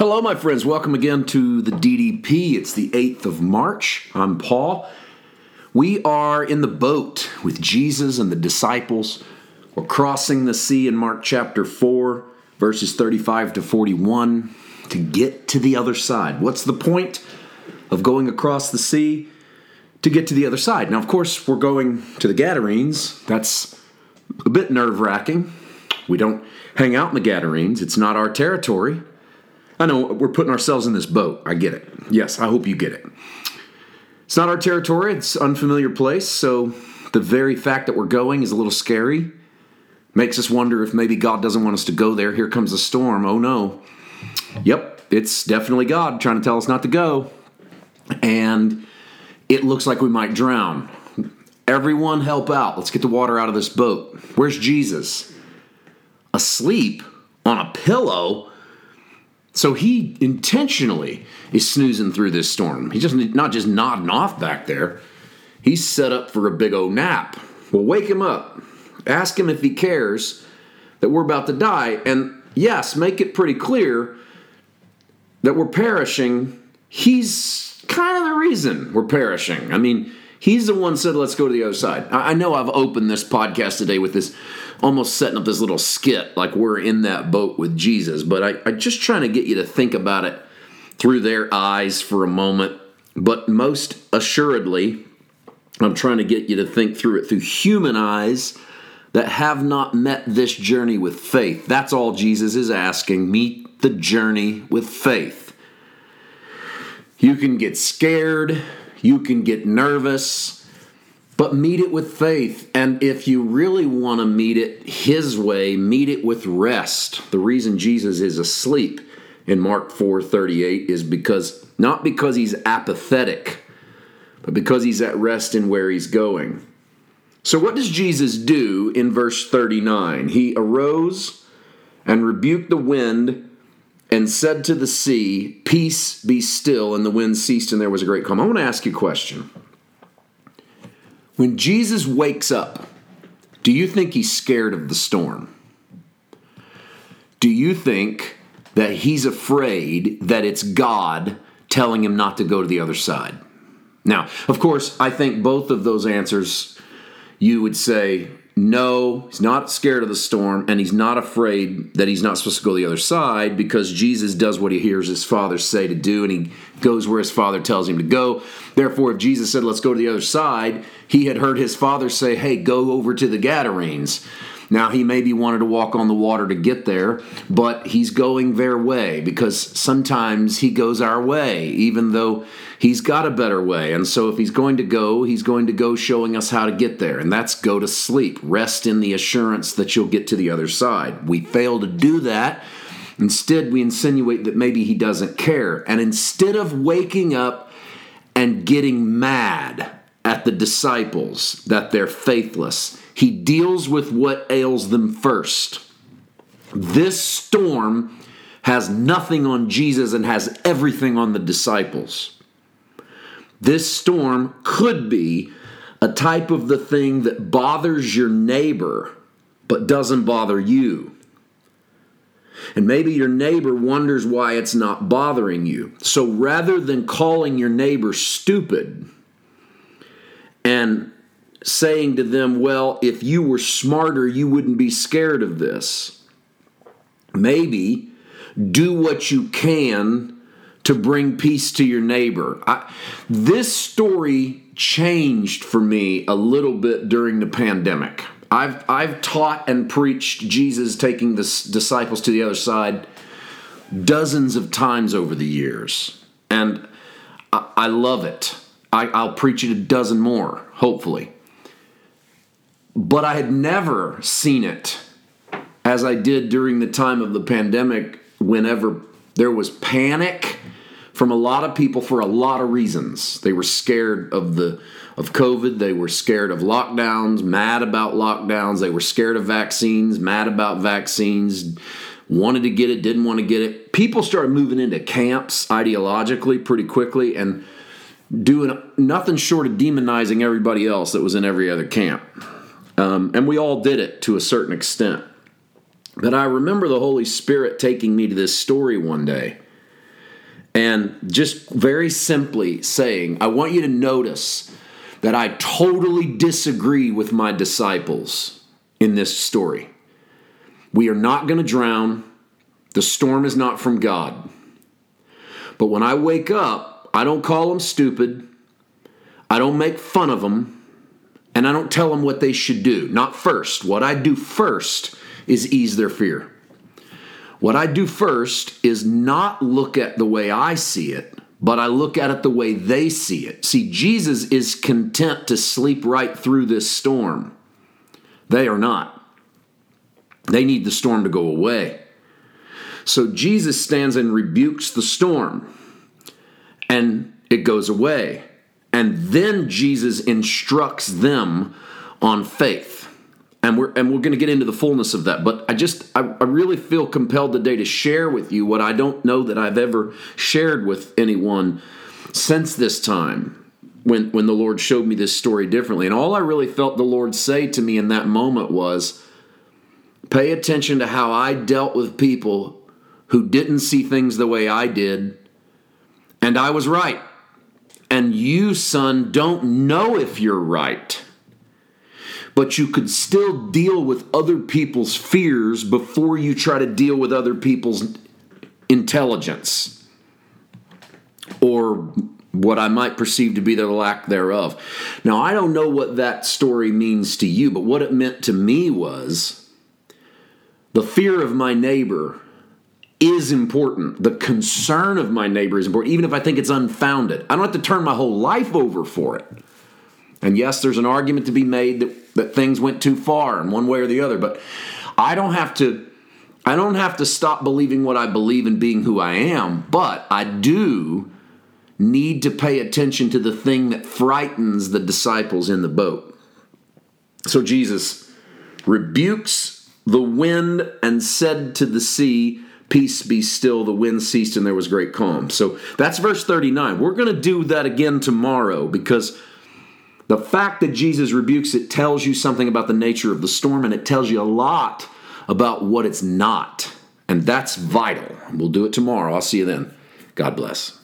Hello, my friends. Welcome again to the DDP. It's the 8th of March. I'm Paul. We are in the boat with Jesus and the disciples. We're crossing the sea in Mark chapter 4, verses 35 to 41, to get to the other side. What's the point of going across the sea? To get to the other side. Now, of course, we're going to the Gadarenes. That's a bit nerve wracking. We don't hang out in the Gadarenes, it's not our territory. I know we're putting ourselves in this boat. I get it. Yes, I hope you get it. It's not our territory, it's unfamiliar place, so the very fact that we're going is a little scary. Makes us wonder if maybe God doesn't want us to go there. Here comes a storm. Oh no. Yep, it's definitely God trying to tell us not to go. And it looks like we might drown. Everyone help out. Let's get the water out of this boat. Where's Jesus? Asleep on a pillow? So he intentionally is snoozing through this storm. He's just not just nodding off back there. He's set up for a big old nap. Well, wake him up. Ask him if he cares that we're about to die. And yes, make it pretty clear that we're perishing. He's kind of the reason we're perishing. I mean, he's the one said, let's go to the other side. I know I've opened this podcast today with this almost setting up this little skit like we're in that boat with Jesus. But I, I'm just trying to get you to think about it through their eyes for a moment. But most assuredly, I'm trying to get you to think through it through human eyes that have not met this journey with faith. That's all Jesus is asking. Meet the journey with faith. You can get scared, you can get nervous but meet it with faith. And if you really want to meet it His way, meet it with rest. The reason Jesus is asleep in Mark 4 38 is because, not because he's apathetic, but because he's at rest in where he's going. So, what does Jesus do in verse 39? He arose and rebuked the wind and said to the sea, Peace be still. And the wind ceased, and there was a great calm. I want to ask you a question. When Jesus wakes up, do you think he's scared of the storm? Do you think that he's afraid that it's God telling him not to go to the other side? Now, of course, I think both of those answers you would say no, he's not scared of the storm, and he's not afraid that he's not supposed to go the other side because Jesus does what he hears his father say to do, and he goes where his father tells him to go. Therefore, if Jesus said, Let's go to the other side, he had heard his father say, Hey, go over to the Gadarenes. Now, he maybe wanted to walk on the water to get there, but he's going their way because sometimes he goes our way, even though he's got a better way. And so, if he's going to go, he's going to go showing us how to get there. And that's go to sleep, rest in the assurance that you'll get to the other side. We fail to do that. Instead, we insinuate that maybe he doesn't care. And instead of waking up and getting mad at the disciples that they're faithless, he deals with what ails them first. This storm has nothing on Jesus and has everything on the disciples. This storm could be a type of the thing that bothers your neighbor but doesn't bother you. And maybe your neighbor wonders why it's not bothering you. So rather than calling your neighbor stupid and saying to them, Well, if you were smarter, you wouldn't be scared of this. Maybe do what you can to bring peace to your neighbor. I, this story changed for me a little bit during the pandemic. I've, I've taught and preached Jesus taking the disciples to the other side dozens of times over the years. And I, I love it. I, I'll preach it a dozen more, hopefully but I had never seen it as I did during the time of the pandemic whenever there was panic from a lot of people for a lot of reasons. They were scared of the of COVID, they were scared of lockdowns, mad about lockdowns, they were scared of vaccines, mad about vaccines, wanted to get it, didn't want to get it. People started moving into camps ideologically pretty quickly and doing nothing short of demonizing everybody else that was in every other camp. Um, and we all did it to a certain extent. But I remember the Holy Spirit taking me to this story one day. and just very simply saying, I want you to notice that I totally disagree with my disciples in this story. We are not going to drown. The storm is not from God. But when I wake up, I don't call them stupid. I don't make fun of them. And I don't tell them what they should do. Not first. What I do first is ease their fear. What I do first is not look at the way I see it, but I look at it the way they see it. See, Jesus is content to sleep right through this storm. They are not. They need the storm to go away. So Jesus stands and rebukes the storm, and it goes away. And then Jesus instructs them on faith. And we're, and we're going to get into the fullness of that. But I just, I, I really feel compelled today to share with you what I don't know that I've ever shared with anyone since this time when, when the Lord showed me this story differently. And all I really felt the Lord say to me in that moment was, Pay attention to how I dealt with people who didn't see things the way I did, and I was right. And you, son, don't know if you're right. But you could still deal with other people's fears before you try to deal with other people's intelligence or what I might perceive to be their lack thereof. Now, I don't know what that story means to you, but what it meant to me was the fear of my neighbor is important. The concern of my neighbor is important, even if I think it's unfounded. I don't have to turn my whole life over for it. And yes, there's an argument to be made that, that things went too far in one way or the other, but I don't have to I don't have to stop believing what I believe and being who I am, but I do need to pay attention to the thing that frightens the disciples in the boat. So Jesus rebukes the wind and said to the sea, Peace be still. The wind ceased and there was great calm. So that's verse 39. We're going to do that again tomorrow because the fact that Jesus rebukes it tells you something about the nature of the storm and it tells you a lot about what it's not. And that's vital. We'll do it tomorrow. I'll see you then. God bless.